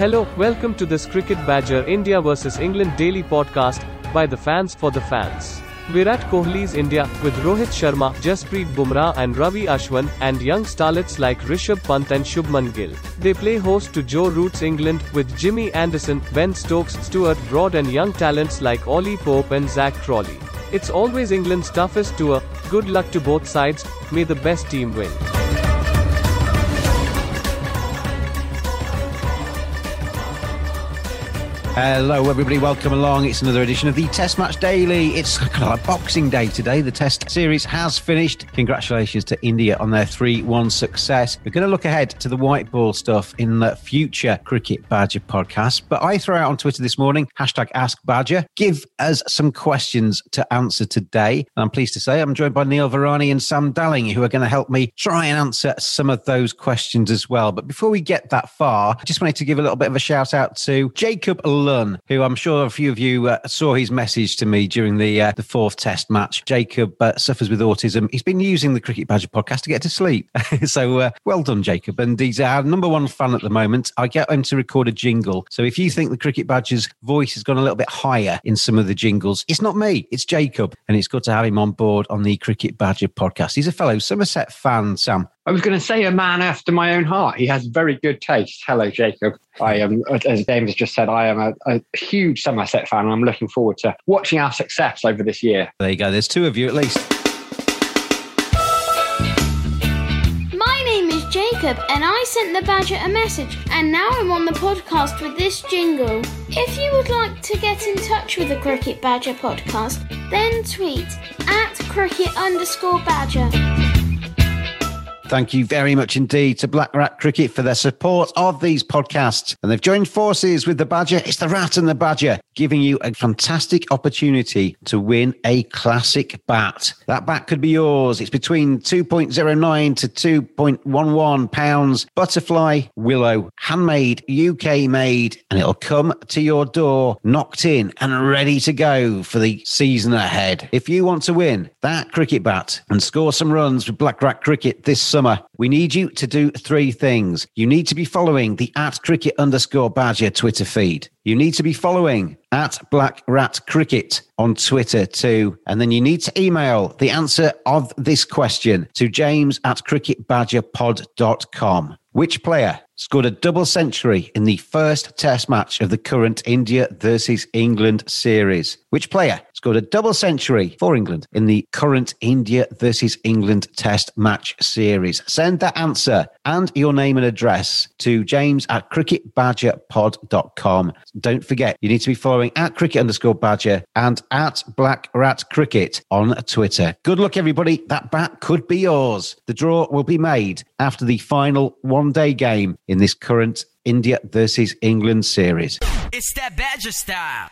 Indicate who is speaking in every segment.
Speaker 1: Hello, welcome to this Cricket Badger India vs England daily podcast by the fans for the fans. We're at Kohli's India with Rohit Sharma, Jasprit Bumrah and Ravi Ashwin and young starlets like Rishabh Pant and Shubman Gill. They play host to Joe Root's England with Jimmy Anderson, Ben Stokes, Stuart Broad and young talents like Ollie Pope and Zak Crawley. It's always England's toughest tour. Good luck to both sides. May the best team win.
Speaker 2: Hello, everybody. Welcome along. It's another edition of the Test Match Daily. It's kind of like Boxing Day today. The Test series has finished. Congratulations to India on their 3 1 success. We're going to look ahead to the white ball stuff in the future Cricket Badger podcast. But I throw out on Twitter this morning hashtag Ask Badger. Give us some questions to answer today. And I'm pleased to say I'm joined by Neil Varani and Sam Dalling, who are going to help me try and answer some of those questions as well. But before we get that far, I just wanted to give a little bit of a shout out to Jacob Lunn, who I'm sure a few of you uh, saw his message to me during the uh, the fourth Test match. Jacob uh, suffers with autism. He's been using the Cricket Badger podcast to get to sleep. so uh, well done, Jacob. And he's our number one fan at the moment. I get him to record a jingle. So if you think the Cricket Badger's voice has gone a little bit higher in some of the jingles, it's not me, it's Jacob. And it's good to have him on board on the Cricket Badger podcast. He's a fellow Somerset fan, Sam.
Speaker 3: I was going to say a man after my own heart. He has very good taste. Hello, Jacob. I am, as James has just said, I am a, a huge Somerset fan, and I'm looking forward to watching our success over this year.
Speaker 2: There you go. There's two of you at least.
Speaker 4: My name is Jacob, and I sent the Badger a message, and now I'm on the podcast with this jingle. If you would like to get in touch with the Cricket Badger podcast, then tweet at cricket underscore badger.
Speaker 2: Thank you very much indeed to Black Rat Cricket for their support of these podcasts. And they've joined forces with the Badger. It's the Rat and the Badger, giving you a fantastic opportunity to win a classic bat. That bat could be yours. It's between 2.09 to 2.11 pounds. Butterfly, willow, handmade, UK made, and it'll come to your door, knocked in and ready to go for the season ahead. If you want to win that cricket bat and score some runs with Black Rat Cricket this summer, we need you to do three things. You need to be following the at cricket underscore badger Twitter feed. You need to be following at Black Rat Cricket on Twitter too. And then you need to email the answer of this question to james at cricketbadgerpod.com. Which player scored a double century in the first test match of the current India versus England series? Which player scored a double century for England in the current India versus England test match series? Send that answer and your name and address to james at cricketbadgerpod.com. Don't forget, you need to be following at cricket underscore badger and at black rat cricket on Twitter. Good luck, everybody. That bat could be yours. The draw will be made after the final one day game in this current India versus England series.
Speaker 5: It's that Badger style.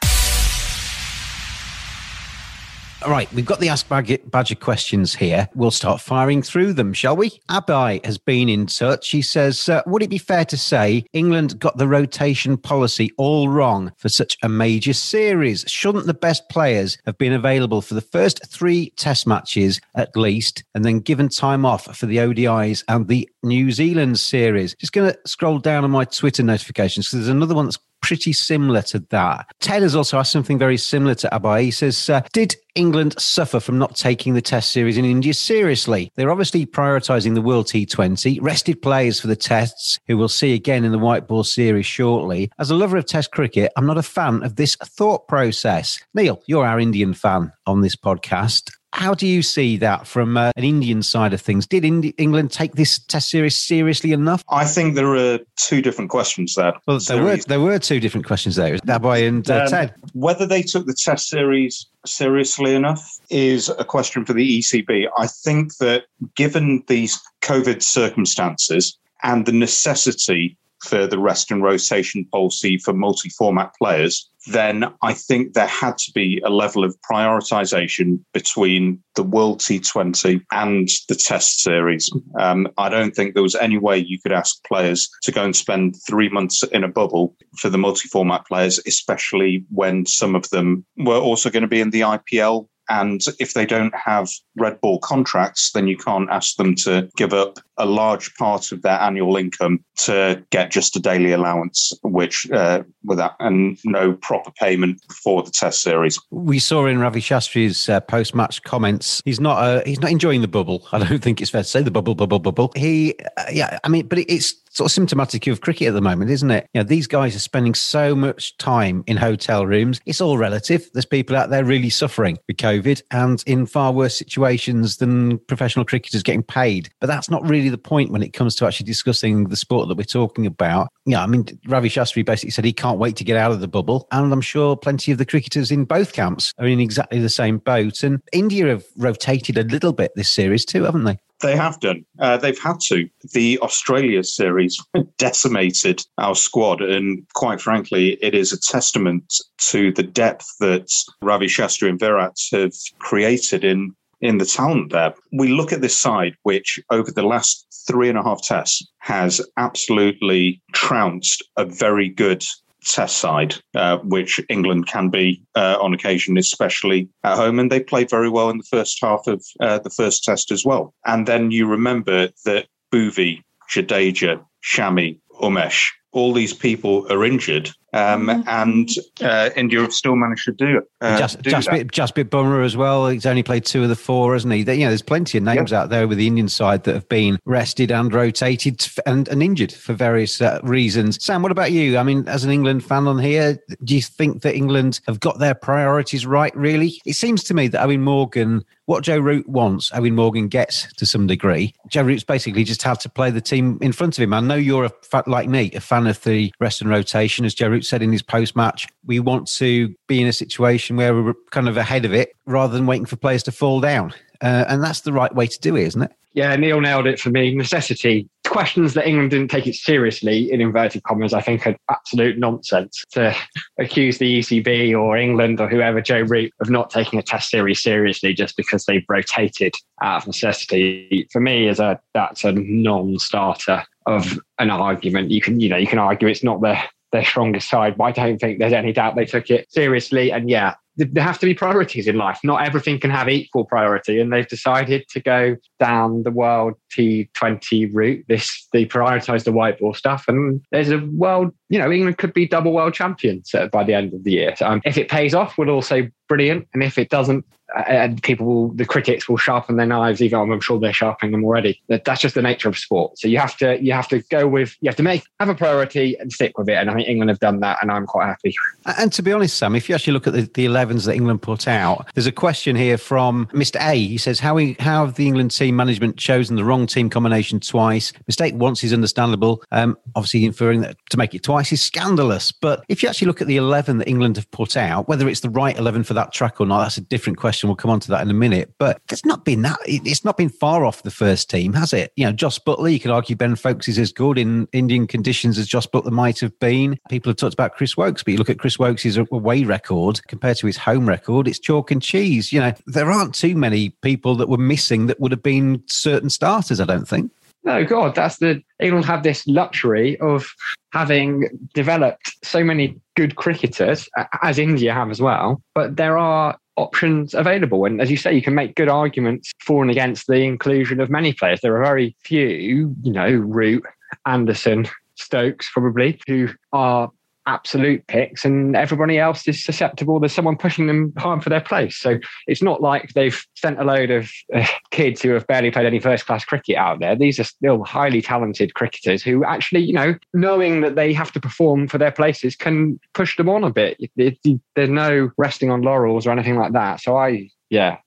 Speaker 2: All right, we've got the Ask Badger, questions here. We'll start firing through them, shall we? Abai has been in touch. He says, uh, Would it be fair to say England got the rotation policy all wrong for such a major series? Shouldn't the best players have been available for the first three test matches at least, and then given time off for the ODIs and the New Zealand series? Just going to scroll down on my Twitter notifications because there's another one that's pretty similar to that. Ted has also asked something very similar to Abai. He says, uh, Did England suffer from not taking the test series in India seriously? They're obviously prioritising the World T20, rested players for the tests, who we'll see again in the white ball series shortly. As a lover of test cricket, I'm not a fan of this thought process. Neil, you're our Indian fan on this podcast. How do you see that from uh, an Indian side of things? Did Indi- England take this Test series seriously enough?
Speaker 6: I think there are two different questions there.
Speaker 2: Well, there were there were two different questions there. Daboy and uh,
Speaker 6: Um,
Speaker 2: Ted.
Speaker 6: Whether they took the Test series seriously enough is a question for the ECB. I think that given these COVID circumstances and the necessity for the rest and rotation policy for multi format players, then I think there had to be a level of prioritization between the World T20 and the Test series. Um, I don't think there was any way you could ask players to go and spend three months in a bubble for the multi format players, especially when some of them were also going to be in the IPL. And if they don't have red ball contracts, then you can't ask them to give up a large part of their annual income to get just a daily allowance, which uh, without and no proper payment for the Test series.
Speaker 2: We saw in Ravi Shastri's uh, post-match comments, he's not uh, he's not enjoying the bubble. I don't think it's fair to say the bubble, bubble, bubble. He, uh, yeah, I mean, but it's sort of symptomatic of cricket at the moment, isn't it? You know, these guys are spending so much time in hotel rooms. It's all relative. There's people out there really suffering with COVID and in far worse situations than professional cricketers getting paid. But that's not really the point when it comes to actually discussing the sport that we're talking about. Yeah, I mean, Ravi Shastri basically said he can't wait to get out of the bubble. And I'm sure plenty of the cricketers in both camps are in exactly the same boat. And India have rotated a little bit this series too, haven't they?
Speaker 6: They have done. Uh, they've had to. The Australia series decimated our squad. And quite frankly, it is a testament to the depth that Ravi Shastri and Virat have created in, in the talent there. We look at this side, which over the last three and a half tests has absolutely trounced a very good test side, uh, which England can be uh, on occasion, especially at home. And they played very well in the first half of uh, the first test as well. And then you remember that Bhuvi, Jadeja, Shami, Umesh, all these people are injured. Um, and uh, India have still managed to do it. Uh,
Speaker 2: just,
Speaker 6: do
Speaker 2: just, bit, just bit Bumrah as well. He's only played two of the four, hasn't he? There- You know, there's plenty of names out there with the Indian side that have been rested and rotated and, and injured for various uh, reasons. Sam, what about you? I mean, as an England fan on here, do you think that England have got their priorities right? Really, it seems to me that Eoin Morgan, what Joe Root wants, Eoin Morgan gets to some degree. Joe Root's basically just had to play the team in front of him. I know you're a fa- like me, a fan of the rest and rotation, as Joe Root said in his post match. We want to be in a situation where we're kind of ahead of it rather than waiting for players to fall down. Uh, and that's the right way to do it, isn't it?
Speaker 3: Yeah, Neil nailed it for me. Necessity. Questions that England didn't take it seriously, in inverted commas, I think are absolute nonsense. To accuse the ECB or England or whoever, Joe Root, of not taking a test series seriously just because they've rotated out of necessity, for me, is a that's a non-starter of an argument. You can, you know, you can argue it's not their their strongest side, but I don't think there's any doubt they took it seriously. And yeah, there have to be priorities in life. Not everything can have equal priority. And they've decided to go down the world T20 route. This they prioritize the white ball stuff. And there's a world, you know, England could be double world champions by the end of the year. So, um, if it pays off, we'll all say brilliant. And if it doesn't, and people will, the critics will sharpen their knives. Even I'm sure they're sharpening them already. That's just the nature of sport. So you have to, you have to go with, you have to make, have a priority and stick with it. And I think England have done that. And I'm quite happy.
Speaker 2: And to be honest, Sam, if you actually look at the, the 11s that England put out, there's a question here from Mr. A. He says, how, we, how have the England team management chosen the wrong team combination twice? Mistake once is understandable. Um, obviously, inferring that to make it twice is scandalous. But if you actually look at the 11 that England have put out, whether it's the right 11 for that track or not, that's a different question. We'll come on to that in a minute. But it's not been that, it's not been far off the first team, has it? You know, Jos Buttler, you could argue Ben Foakes is as good in Indian conditions as Jos Buttler might have been. People have talked about Chris Woakes, but you look at Chris Woakes' away record compared to his home record, it's chalk and cheese. You know, there aren't too many people that were missing that would have been certain starters, I don't think.
Speaker 3: No, God, that's the England have this luxury of having developed so many good cricketers, as India have as well. But there are options available, and as you say, you can make good arguments for and against the inclusion of many players. There are very few, you know, Root, Anderson, Stokes, probably, who are absolute picks and everybody else is susceptible. There's someone pushing them hard for their place. So it's not like they've sent a load of uh, kids who have barely played any first class cricket out there. These are still highly talented cricketers who actually you know knowing that they have to perform for their places can push them on a bit. It- it- there's no resting on laurels or anything like that. So i yeah,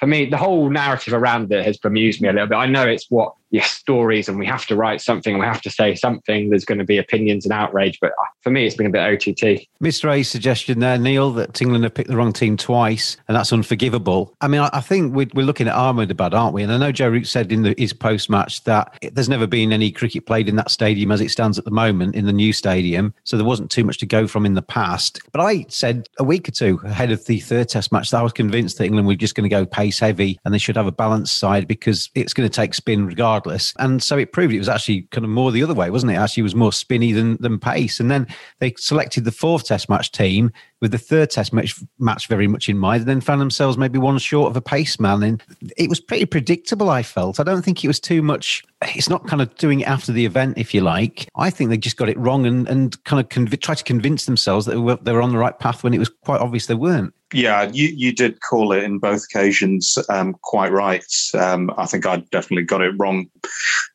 Speaker 3: for me, the whole narrative around it has bemused me a little bit. I know it's what your stories and we have to write something, we have to say something. There's going to be opinions and outrage, but uh, for me, it's been a bit OTT.
Speaker 2: Mr. A's suggestion there, Neil, that England have picked the wrong team twice, and that's unforgivable. I mean, I, think we're, looking at Ahmedabad, aren't we? And I know Joe Root said in the, his post match that there's never been any cricket played in that stadium as it stands at the moment in the new stadium, so there wasn't too much to go from in the past. But I said a week or two ahead of the third Test match that I was convinced that England were just going to go pace heavy and they should have a balanced side because it's going to take spin regardless regardless. And so it proved it was actually kind of more the other way, wasn't it? Actually, it was more spinny than, than pace. And then they selected the fourth test match team with the third test match, match very much in mind, and then found themselves maybe one short of a pace man. And it was pretty predictable, I felt. I don't think it was too much. It's not kind of doing it after the event, if you like. I think they just got it wrong and, and kind of conv- tried to convince themselves that they were, they were on the right path when it was quite obvious they weren't.
Speaker 6: Yeah, you, you did call it in both occasions um, quite right. Um, I think I definitely got it wrong.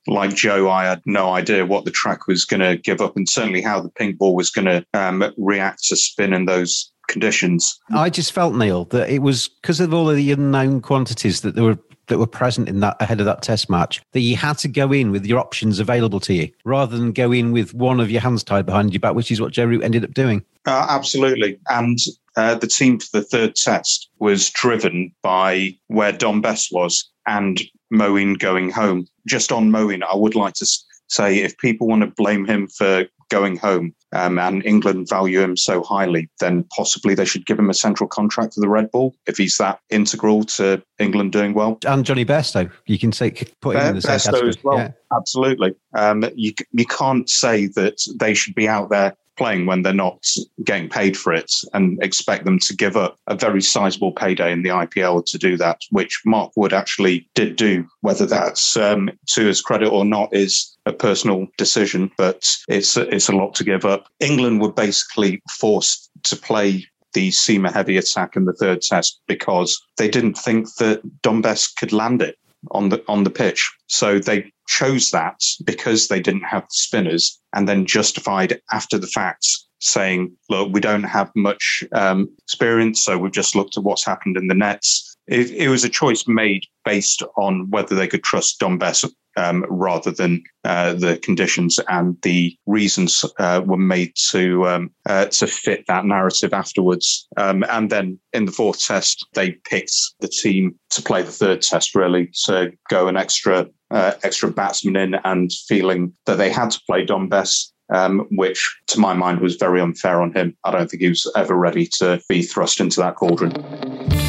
Speaker 6: Like Joe, I had no idea what the track was going to give up and certainly how the pink ball was going to um, react to spin in those conditions.
Speaker 2: I just felt, Neil, that it was because of all of the unknown quantities that there were that were present in that ahead of that test match that you had to go in with your options available to you rather than go in with one of your hands tied behind your back, which is what Joe Root ended up doing.
Speaker 6: Uh, absolutely. And uh, the team for the third test was driven by where Dom Bess was and Moeen going home. Just on Moeen, I would like to say if people want to blame him for going home um, and England value him so highly, then possibly they should give him a central contract for the red ball if he's that integral to England doing well.
Speaker 2: And Jonny Bairstow, you can say put him Be- in the same category.
Speaker 6: as well. Yeah. Absolutely. Um, you you can't say that they should be out there playing when they're not getting paid for it and expect them to give up a very sizable payday in the IPL to do that, which Mark Wood actually did do. Whether that's um, to his credit or not is a personal decision, but it's it's a lot to give up. England were basically forced to play the seamer heavy attack in the third test because they didn't think that Dom could land it on the on the pitch. So they chose that because they didn't have the spinners and then justified after the fact saying, look, we don't have much um, experience, so we've just looked at what's happened in the nets. It, it, was a choice made based on whether they could trust Dom Bess um, rather than uh, the conditions and the reasons uh, were made to um, uh, to fit that narrative afterwards. Um, and then in the fourth test, they picked the team to play the third test really to go an extra uh, extra batsman in and feeling that they had to play Dom Bess um, which to my mind was very unfair on him. I don't think he was ever ready to be thrust into that cauldron.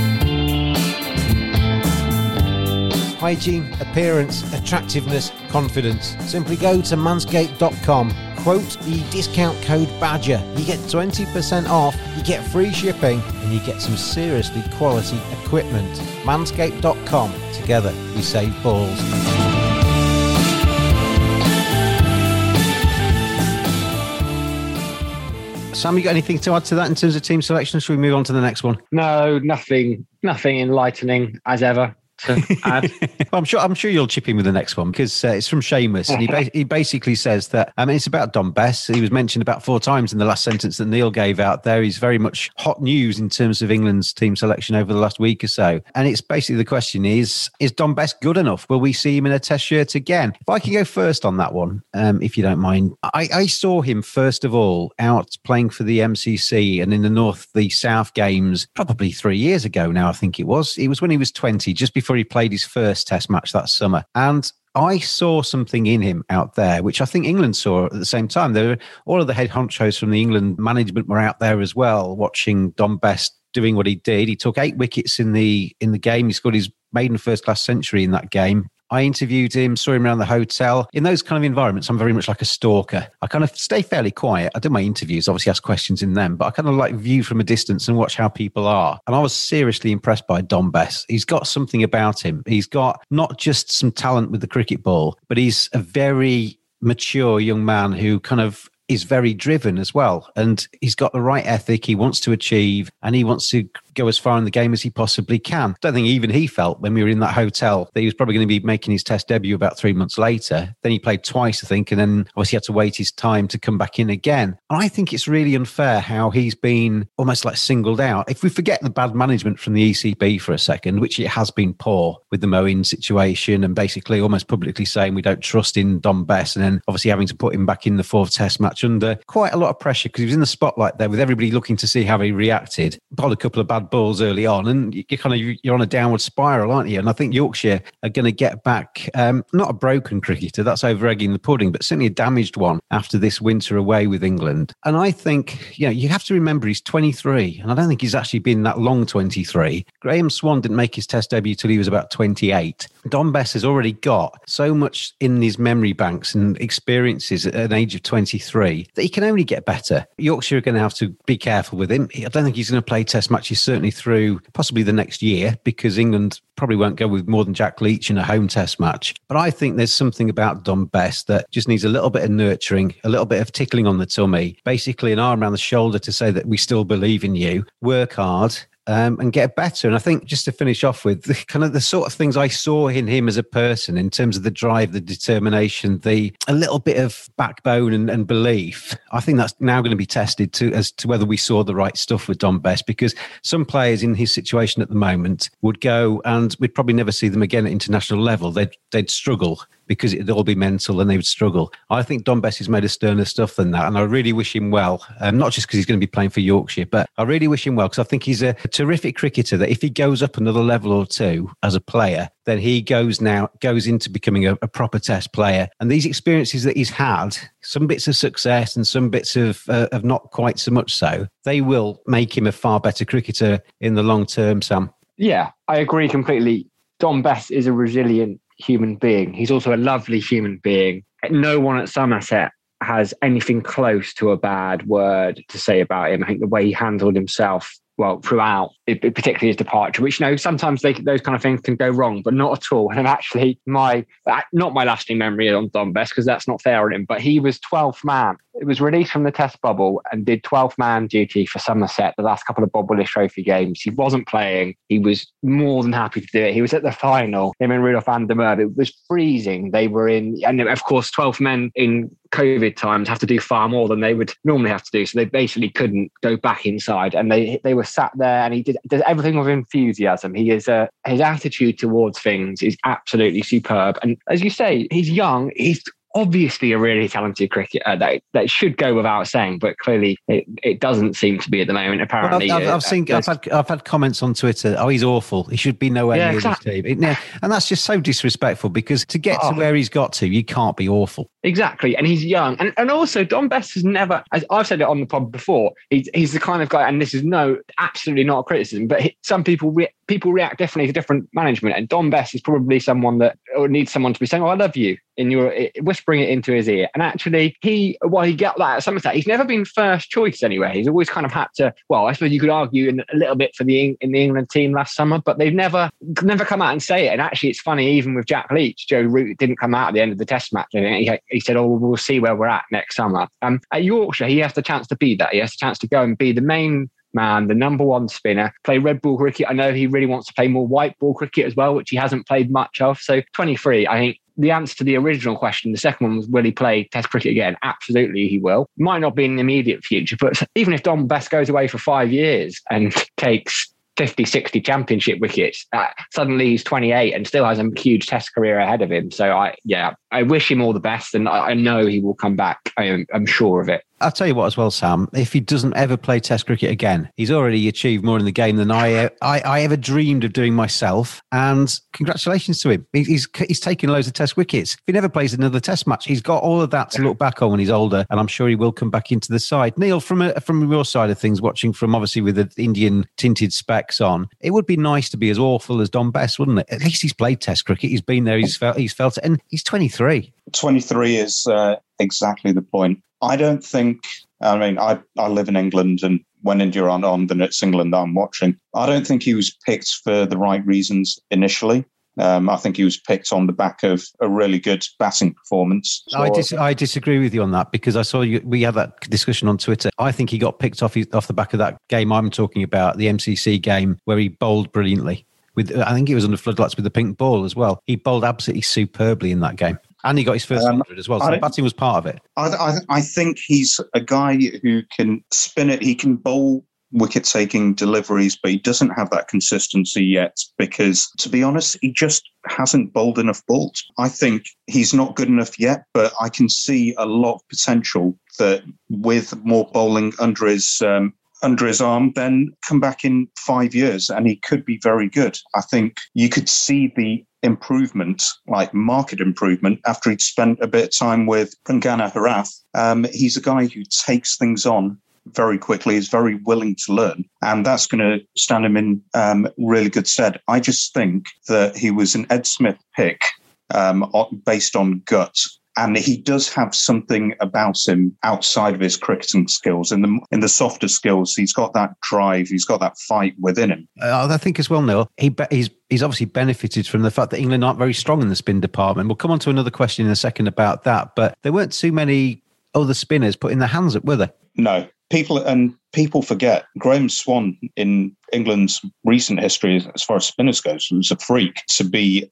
Speaker 2: Hygiene, appearance, attractiveness, confidence. Simply go to manscaped.com, quote the discount code BADGER. You get 20% off, you get free shipping, and you get some seriously quality equipment. Manscaped.com. Together, we save balls. Sam, you got anything to add to that in terms of team selection? Should we move on to the next one?
Speaker 3: No, nothing, nothing enlightening as ever to add?
Speaker 2: well, I'm sure I'm sure you'll chip in with the next one because uh, it's from Seamus, and he ba- he basically says that I mean it's about Dom Bess. He was mentioned about four times in the last sentence that Neil gave out there. He's very much hot news in terms of England's team selection over the last week or so, and it's basically the question is is Dom Bess good enough? Will we see him in a Test shirt again? If I can go first on that one, um, if you don't mind, I, I saw him first of all out playing for the MCC and in the North the South games probably three years ago now. I think it was. It was when he was 20, just before before he played his first Test match that summer. And I saw something in him out there, which I think England saw at the same time. There were all of the head honchos from the England management were out there as well, watching Dom Bess doing what he did. He took eight wickets in the in the game. He scored his maiden first class century in that game. I interviewed him, saw him around the hotel. In those kind of environments, I'm very much like a stalker. I kind of stay fairly quiet. I do my interviews, obviously ask questions in them, but I kind of like view from a distance and watch how people are. And I was seriously impressed by Dom Bess. He's got something about him. He's got not just some talent with the cricket ball, but he's a very mature young man who kind of is very driven as well. And he's got the right ethic. He wants to achieve and he wants to go as far in the game as he possibly can. I don't think even he felt when we were in that hotel that he was probably going to be making his test debut about three months later. Then he played twice, I think, and then obviously had to wait his time to come back in again. And I think it's really unfair how he's been almost like singled out. If we forget the bad management from the ECB for a second, which it has been poor with the Moeen situation and basically almost publicly saying we don't trust in Dom Bess and then obviously having to put him back in the fourth test match under quite a lot of pressure because he was in the spotlight there with everybody looking to see how he reacted. Bowled a couple of bad balls early on, and you're kind of you're on a downward spiral, aren't you? And I think Yorkshire are going to get back um, not a broken cricketer, that's over egging the pudding, but certainly a damaged one after this winter away with England. And I think you know you have to remember he's 23, and I don't think he's actually been that long 23. Graeme Swann didn't make his Test debut till he was about 28. Dom Bess has already got so much in his memory banks and experiences at an age of 23 that he can only get better. Yorkshire are going to have to be careful with him. I don't think he's going to play Test matches certainly through possibly the next year because England probably won't go with more than Jack Leach in a home Test match. But I think there's something about Dom Bess that just needs a little bit of nurturing, a little bit of tickling on the tummy, basically an arm around the shoulder to say that we still believe in you. Work hard, um, and get better. And I think just to finish off with the kind of the sort of things I saw in him as a person in terms of the drive, the determination, the a little bit of backbone and, and belief. I think that's now going to be tested to as to whether we saw the right stuff with Dom Bess because some players in his situation at the moment would go and we'd probably never see them again at international level. They'd they'd struggle because it'd all be mental and they would struggle. I think Dom Bess has made a sterner stuff than that. And I really wish him well, um, not just because he's going to be playing for Yorkshire, but I really wish him well because I think he's a, terrific cricketer that if he goes up another level or two as a player, then he goes now goes into becoming a, a, proper test player and these experiences that he's had some bits of success and some bits of uh, of not quite so much so they will make him a far better cricketer in the long term sam
Speaker 3: yeah i agree completely dom bess is a resilient human being. He's also a lovely human being. No one at Somerset has anything close to a bad word to say about him. I think the way he handled himself well throughout, particularly his departure. Which you know sometimes they, those kind of things can go wrong, but not at all. And actually, my uh, not my lasting memory on Dom Bess because that's not fair on him. But he was 12th man. It was released from the Test bubble and did 12th man duty for Somerset the last couple of Bob Willis Trophy games. He wasn't playing. He was more than happy to do it. He was at the final. Him and Roelof van der Merwe. It was freezing. They were in, and of course, 12 men in COVID times have to do far more than they would normally have to do. So they basically couldn't go back inside, and they they were sat there, and he did does everything with enthusiasm. He is a his attitude towards things is absolutely superb, and as you say, he's young. He's obviously a really talented cricketer that that should go without saying, but clearly it, it doesn't seem to be at the moment. Apparently,
Speaker 2: well, I've, I've, I've, uh, seen I've had I've had comments on Twitter. Oh, he's awful. He should be nowhere yeah, near exactly. this team. It, and that's just so disrespectful because to get oh. to where he's got to, you can't be awful.
Speaker 3: Exactly, and he's young, and and also Dom Bess has never, as I've said it on the pod before, he's he's the kind of guy, and this is no, absolutely not a criticism, but he, some people re- people react differently to different management, and Dom Bess is probably someone that needs someone to be saying, "Oh, I love you," in your whispering it into his ear, and actually he, while he got that at Somerset, he's never been first choice anyway. He's always kind of had to. Well, I suppose you could argue in, a little bit for the in the England team last summer, but they've never never come out and say it. And actually, it's funny, even with Jack Leach, Joe Root didn't come out at the end of the Test match, and he he said, "Oh, we'll see where we're at next summer." Um, at Yorkshire, he has the chance to be that. He has the chance to go and be the main man, the number one spinner, play red ball cricket. I know he really wants to play more white ball cricket as well, which he hasn't played much of. So 23, I think the answer to the original question, the second one was, will he play Test cricket again? Absolutely, he will. Might not be in the immediate future, but even if Dom Bess goes away for five years and takes 50, 60 championship wickets. Uh, suddenly he's 28 and still has a huge test career ahead of him. So I, yeah, I wish him all the best, and I, I know he will come back. I am, I'm sure of it.
Speaker 2: I'll tell you what, as well, Sam. If he doesn't ever play Test cricket again, he's already achieved more in the game than I I, I ever dreamed of doing myself. And congratulations to him. He's he's taken loads of Test wickets. If he never plays another Test match, he's got all of that to look back on when he's older. And I'm sure he will come back into the side. Neil, from a, from your side of things, watching from obviously with the Indian tinted specs on, it would be nice to be as awful as Dom Bess, wouldn't it? At least he's played Test cricket. He's been there. He's felt he's felt it, and he's 23.
Speaker 6: 23 is uh, exactly the point. I don't think, I mean, I, I live in England and when India aren't on, then it's England that I'm watching. I don't think he was picked for the right reasons initially. Um, I think he was picked on the back of a really good batting performance.
Speaker 2: So, I, dis- I disagree with you on that because I saw you. We had that discussion on Twitter. I think he got picked off off the back of that game I'm talking about, the MCC game where he bowled brilliantly. With I think he was under floodlights with the pink ball as well. He bowled absolutely superbly in that game. And he got his first um, 100 as well. So batting was part of it.
Speaker 6: I, I, I think he's a guy who can spin it. He can bowl wicket taking deliveries, but he doesn't have that consistency yet because, to be honest, he just hasn't bowled enough balls. I think he's not good enough yet, but I can see a lot of potential that with more bowling under his um, under his arm, then come back in five years and he could be very good. I think you could see the improvement, like market improvement, after he'd spent a bit of time with Rangana Herath. Um, he's a guy who takes things on very quickly, is very willing to learn, and that's going to stand him in um, really good stead. I just think that he was an Ed Smith pick um, based on gut and he does have something about him outside of his cricketing skills. In the in the softer skills, he's got that drive, he's got that fight within him.
Speaker 2: Uh, I think as well, Neil, he he's he's obviously benefited from the fact that England aren't very strong in the spin department. We'll come on to another question in a second about that, but there weren't too many other spinners putting their hands up, were there?
Speaker 6: No, people and people forget Graeme Swann in England's recent history, as far as spinners goes, was a freak to be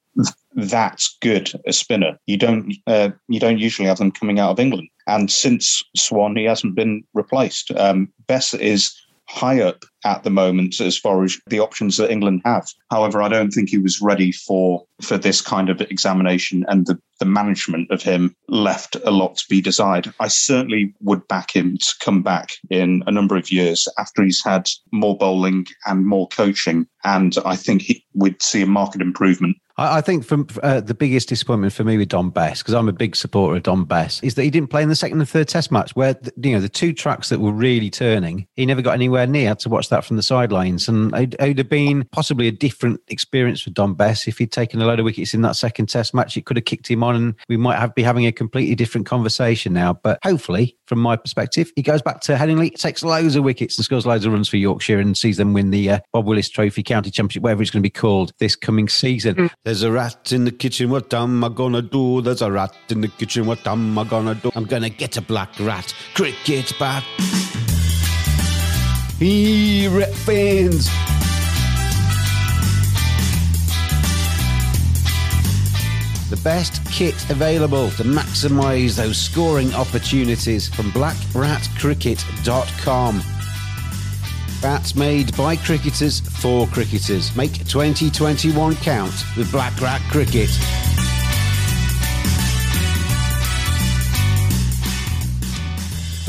Speaker 6: that good a spinner. You don't uh, you don't usually have them coming out of England. And since Swann, he hasn't been replaced. Um, Bess is high up at the moment as far as the options that England have. However, I don't think he was ready for for this kind of examination, and the, the management of him left a lot to be desired. I certainly would back him to come back in a number of years after he's had more bowling and more coaching, and I think he, we'd see a market improvement
Speaker 2: I, think from uh, the biggest disappointment for me with Dom Bess, because I'm a big supporter of Dom Bess, is that he didn't play in the second and third Test match, where the, you know the two tracks that were really turning, he never got anywhere near. To watch that from the sidelines, and it would have been possibly a different experience for Dom Bess if he'd taken a load of wickets in that second Test match. It could have kicked him on, and we might have be having a completely different conversation now. But hopefully, from my perspective, he goes back to Headingley, takes loads of wickets, and scores loads of runs for Yorkshire, and sees them win the uh, Bob Willis Trophy County Championship, whatever it's going to be called this coming season. Mm.
Speaker 7: There's a rat in the kitchen. What am I gonna do? There's a rat in the kitchen. What am I gonna do? I'm gonna get a black rat. Cricket bat. Here it fans.
Speaker 2: The best kit available to maximise those scoring opportunities from blackratcricket.com. Bats made by cricketers for cricketers. Make 2021 count with Black Rat Cricket.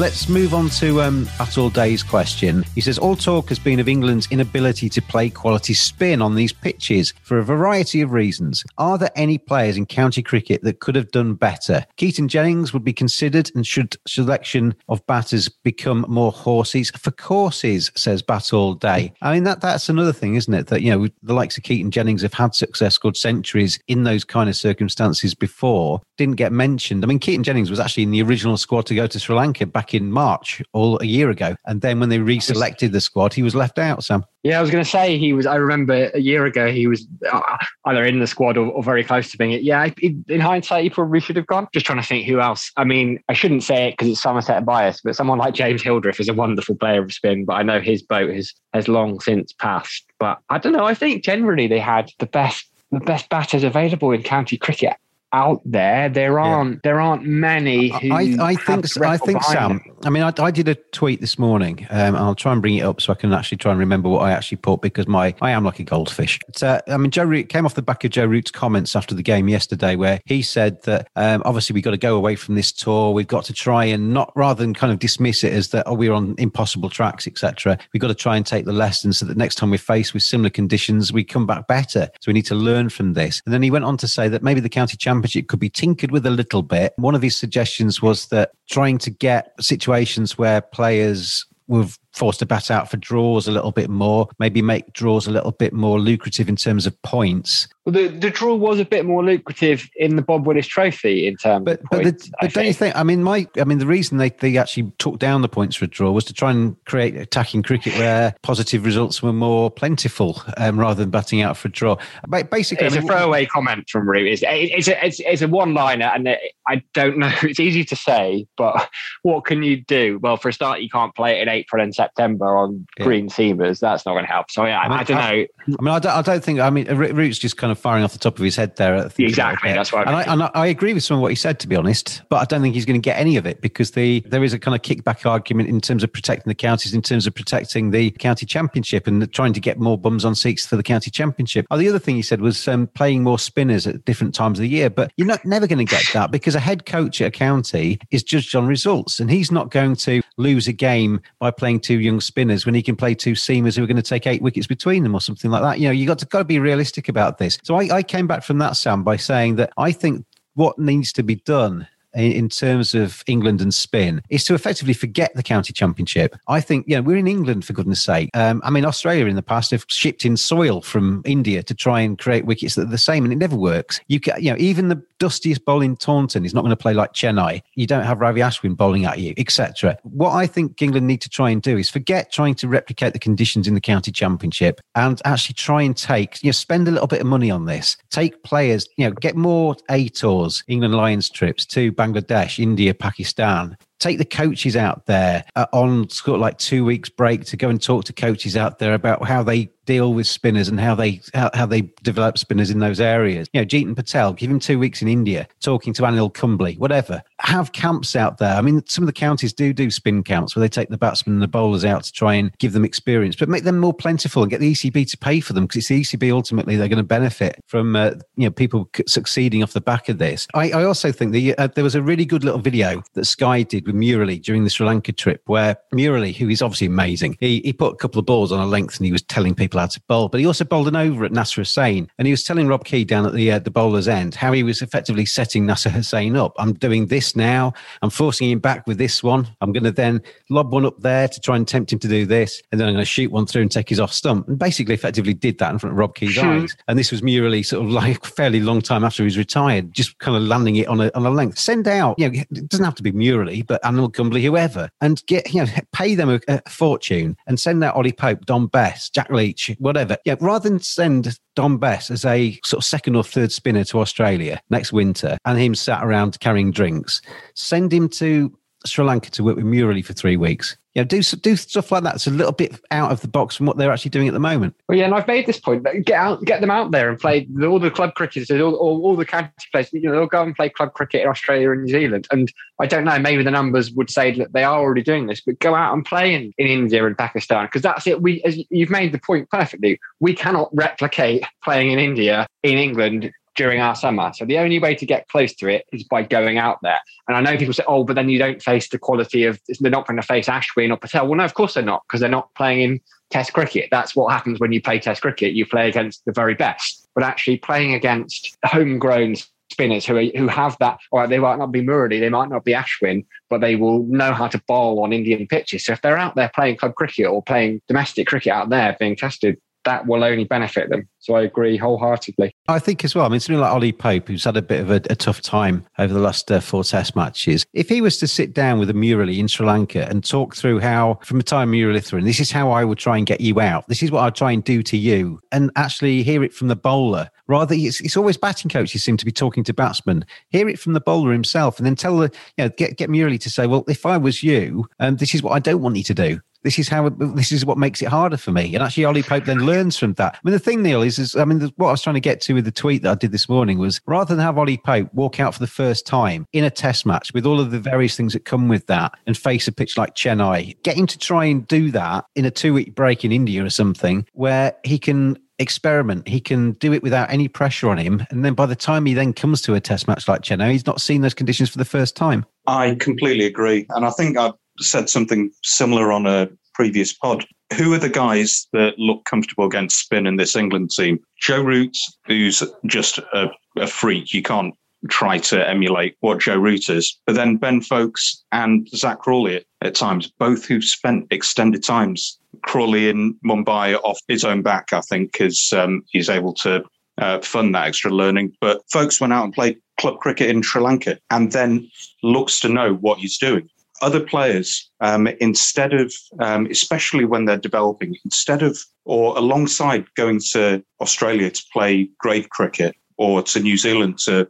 Speaker 2: Let's move on to um, Battle Day's question. He says, All talk has been of England's inability to play quality spin on these pitches for a variety of reasons. Are there any players in county cricket that could have done better? Keaton Jennings would be considered, and should selection of batters become more horses for courses, says Bat All Day. I mean, that that's another thing, isn't it? That, you know, the likes of Keaton Jennings have had success, scored centuries in those kind of circumstances before, didn't get mentioned. I mean, Keaton Jennings was actually in the original squad to go to Sri Lanka back in March all a year ago. And then when they reselected the squad, he was left out, Sam.
Speaker 3: Yeah, I was going to say he was. I remember a year ago he was uh, either in the squad or, or very close to being it. Yeah, in hindsight, he probably should have gone. Just trying to think who else. I mean, I shouldn't say it because it's Somerset bias, but someone like James Hildreth is a wonderful player of spin. But I know his boat has has long since passed. But I don't know. I think generally they had the best the best batters available in county cricket out there. There aren't yeah. there aren't many.
Speaker 2: I, I think I think Sam. I mean, I, I did a tweet this morning. Um, I'll try and bring it up so I can actually try and remember what I actually put because my I am like a goldfish. But, uh, I mean, Joe Root came off the back of Joe Root's comments after the game yesterday, where he said that um, obviously we've got to go away from this tour. We've got to try and not rather than kind of dismiss it as that oh we're on impossible tracks, etc. We've got to try and take the lessons so that next time we're faced with similar conditions, we come back better. So we need to learn from this. And then he went on to say that maybe the county championship could be tinkered with a little bit. One of his suggestions was that trying to get situations where players were forced to bat out for draws a little bit more, maybe make draws a little bit more lucrative in terms of points.
Speaker 3: Well, the, the draw was a bit more lucrative in the Bob Willis Trophy in terms
Speaker 2: but,
Speaker 3: of
Speaker 2: but,
Speaker 3: points,
Speaker 2: the, but don't you think? I mean, my, I mean, the reason they, they actually took down the points for a draw was to try and create attacking cricket where positive results were more plentiful um, rather than batting out for a draw. But basically,
Speaker 3: it's
Speaker 2: I mean,
Speaker 3: a throwaway comment from Root. It's, it's, a, it's, it's a one liner, and it, I don't know. It's easy to say, but what can you do? Well, for a start, you can't play it in April and September on
Speaker 2: Yeah.
Speaker 3: green seamers. That's not going to help. So yeah, I,
Speaker 2: mean,
Speaker 3: I don't know.
Speaker 2: I mean, I don't, I don't think. I mean, Root's just kind of firing off the top of his head there. Think,
Speaker 3: Exactly, that's I
Speaker 2: And I, and I, I agree with some of what he said, to be honest. But I don't think he's going to get any of it because the there is a kind of kickback argument in terms of protecting the counties, in terms of protecting the county championship, and trying to get more bums on seats for the county championship. Oh, the other thing he said was um, playing more spinners at different times of the year. But you're not never going to get that because a head coach at a county is judged on results, and he's not going to lose a game by playing two young spinners when he can play two seamers who are going to take eight wickets between them or something like that. You know, you got to got to be realistic about this. So I, I came back from that, Sam, by saying that I think what needs to be done in, terms of England and spin is to effectively forget the county championship. I think, you know, we're in England for goodness sake. Um, I mean, Australia in the past have shipped in soil from India to try and create wickets that are the same, and it never works. You can, you know, even the dustiest bowling in Taunton is not going to play like Chennai. You don't have Ravi Ashwin bowling at you, etc. What I think England need to try and do is forget trying to replicate the conditions in the county championship and actually try and take, you know, spend a little bit of money on this. Take players, you know, get more A tours, England Lions trips to Bangladesh, India, Pakistan. Take the coaches out there uh, on sort of like two weeks break to go and talk to coaches out there about how they deal with spinners and how they how, how they develop spinners in those areas. You know, Jeetan Patel, give him two weeks in India, talking to Anil Kumble, whatever. Have camps out there. I mean, some of the counties do do spin camps where they take the batsmen and the bowlers out to try and give them experience, but make them more plentiful and get the ECB to pay for them because it's the ECB ultimately they're going to benefit from uh, you know people succeeding off the back of this. I, I also think the, uh, there was a really good little video that Sky did with Murali during the Sri Lanka trip where Murali, who is obviously amazing, he, he put a couple of balls on a length and he was telling people how to bowl, but he also bowled an over at Nasser Hussain and he was telling Rob Key down at the uh, the bowler's end how he was effectively setting Nasser Hussain up. I'm doing this now. I'm forcing him back with this one. I'm going to then lob one up there to try and tempt him to do this, and then I'm going to shoot one through and take his off stump. And basically, effectively did that in front of Rob Key's eyes. And this was Murali sort of like fairly long time after he's retired, just kind of landing it on a on a length. Send out, you know, it doesn't have to be Murali, but Anil Kumble, whoever, and get you know pay them a, a fortune and send out Ollie Pope, Dom Bess, Jack Leach, whatever. Yeah, rather than send Dom Bess as a sort of second or third spinner to Australia next winter and him sat around carrying drinks, send him to Sri Lanka to work with Murali for three weeks. You know, do do stuff like that. It's a little bit out of the box from what they're actually doing at the moment.
Speaker 3: Well, yeah, and I've made this point. Get out, get them out there and play all the club cricketers, all, all, all the county players. You know, they'll go and play club cricket in Australia and New Zealand. And I don't know, maybe the numbers would say that they are already doing this, but go out and play in, in India and Pakistan because that's it. We, as you've made the point perfectly, we cannot replicate playing in India in England during our summer. So the only way to get close to it is by going out there. And I know people say, oh, but then you don't face the quality of, they're not going to face Ashwin or Patel. Well, no, of course they're not, because they're not playing in Test cricket. That's what happens when you play Test cricket. You play against the very best. But actually playing against homegrown spinners who are, who have that, or they might not be Murali, they might not be Ashwin, but they will know how to bowl on Indian pitches. So if they're out there playing club cricket or playing domestic cricket out there being tested, that will only benefit them. So I agree wholeheartedly.
Speaker 2: I think as well. I mean, something like Ollie Pope, who's had a bit of a, a tough time over the last uh, four Test matches. If he was to sit down with a Murali in Sri Lanka and talk through how, from the time Murali threw, and this is how I would try and get you out. This is what I'd try and do to you, and actually hear it from the bowler. Rather, it's, it's always batting coaches seem to be talking to batsmen. Hear it from the bowler himself, and then tell the you know get get Murali to say, well, if I was you, um, this is what I don't want you to do. This is how this is what makes it harder for me. And actually, Ollie Pope then learns from that. I mean, the thing, Neil, is, is I mean, what I was trying to get to with the tweet that I did this morning was rather than have Ollie Pope walk out for the first time in a test match with all of the various things that come with that and face a pitch like Chennai, get him to try and do that in a two week break in India or something where he can experiment. He can do it without any pressure on him. And then by the time he then comes to a test match like Chennai, he's not seen those conditions for the first time.
Speaker 6: I completely agree. And I think I've said something similar on a previous pod. Who are the guys that look comfortable against spin in this England team? Joe Root, who's just a, a freak. You can't try to emulate what Joe Root is. But then Ben Foakes and Zak Crawley at times, both who've spent extended times. Crawley in Mumbai off his own back, I think, is um, he's able to uh, fund that extra learning. But Foakes went out and played club cricket in Sri Lanka and then looks to know what he's doing. Other players, um, instead of, um, especially when they're developing, instead of or alongside going to Australia to play grade cricket or to New Zealand to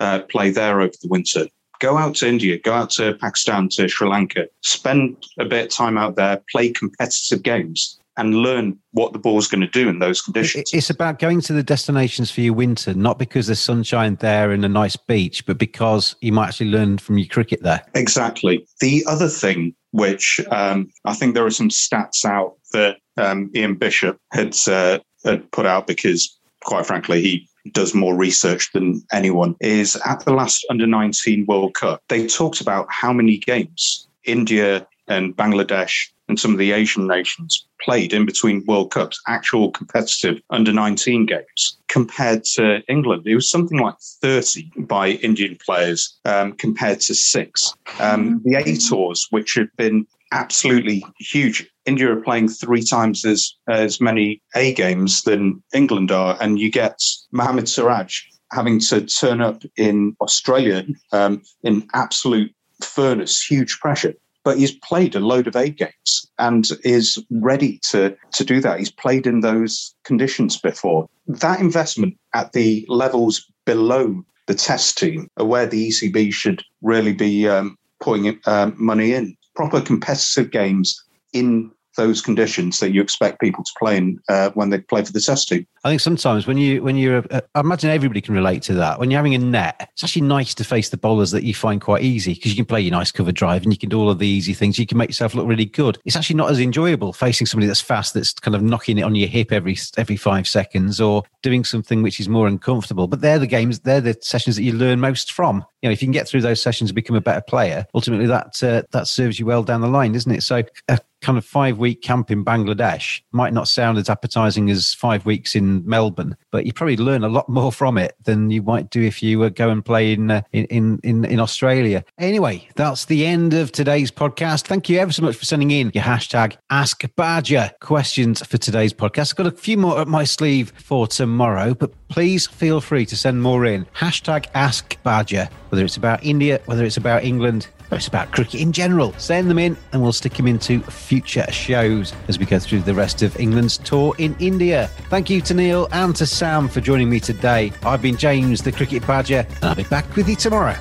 Speaker 6: uh, play there over the winter. Go out to India, go out to Pakistan, to Sri Lanka, spend a bit of time out there, play competitive games, and learn what the ball's going to do in those conditions.
Speaker 2: It's about going to the destinations for your winter, not because there's sunshine there and a nice beach, but because you might actually learn from your cricket there.
Speaker 6: Exactly. The other thing, which um, I think there are some stats out that um, Ian Bishop had, uh, had put out because, quite frankly, he does more research than anyone, is at the last under 19 World Cup, they talked about how many games India and Bangladesh and some of the Asian nations played in between World Cups, actual competitive under 19 games, compared to England. It was something like 30 by Indian players um, compared to six. Um, the A tours, which have been absolutely huge. India are playing three times as as many A games than England are, and you get Mohammad Siraj having to turn up in Australia um, in absolute furnace, huge pressure. But he's played a load of A games and is ready to to do that. He's played in those conditions before. That investment at the levels below the test team are where the ECB should really be um, putting um, money in proper competitive games in those conditions that you expect people to play in uh, when they play for the test team.
Speaker 2: I think sometimes when you when you're, uh, I imagine everybody can relate to that. When you're having a net, it's actually nice to face the bowlers that you find quite easy because you can play your nice cover drive and you can do all of the easy things. You can make yourself look really good. It's actually not as enjoyable facing somebody that's fast, that's kind of knocking it on your hip every every five seconds, or doing something which is more uncomfortable. But they're the games, they're the sessions that you learn most from. You know, if you can get through those sessions and become a better player, ultimately that uh, that serves you well down the line, doesn't it? So. Uh, kind of five week camp in Bangladesh might not sound as appetizing as five weeks in Melbourne, but you probably learn a lot more from it than you might do if you were go and play in, uh, in, in, in Australia. Anyway, that's the end of today's podcast. Thank you ever so much for sending in your hashtag Ask Badger questions for today's podcast. I've got a few more up my sleeve for tomorrow, but please feel free to send more in. Hashtag Ask Badger, whether it's about India, whether it's about England, it's about cricket in general. Send them in and we'll stick them into future shows as we go through the rest of England's tour in India. Thank you to Neil and to Sam for joining me today. I've been James, the Cricket Badger, and I'll be back with you tomorrow.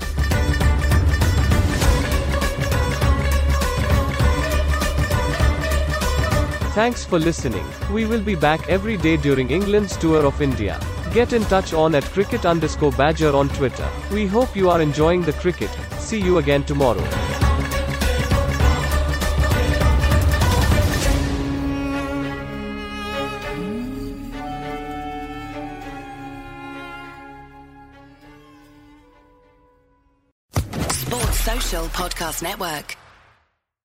Speaker 1: Thanks for listening. We will be back every day during England's tour of India. Get in touch on at cricket underscore badger on Twitter. We hope you are enjoying the cricket. See you again tomorrow.
Speaker 8: Sports Social Podcast Network.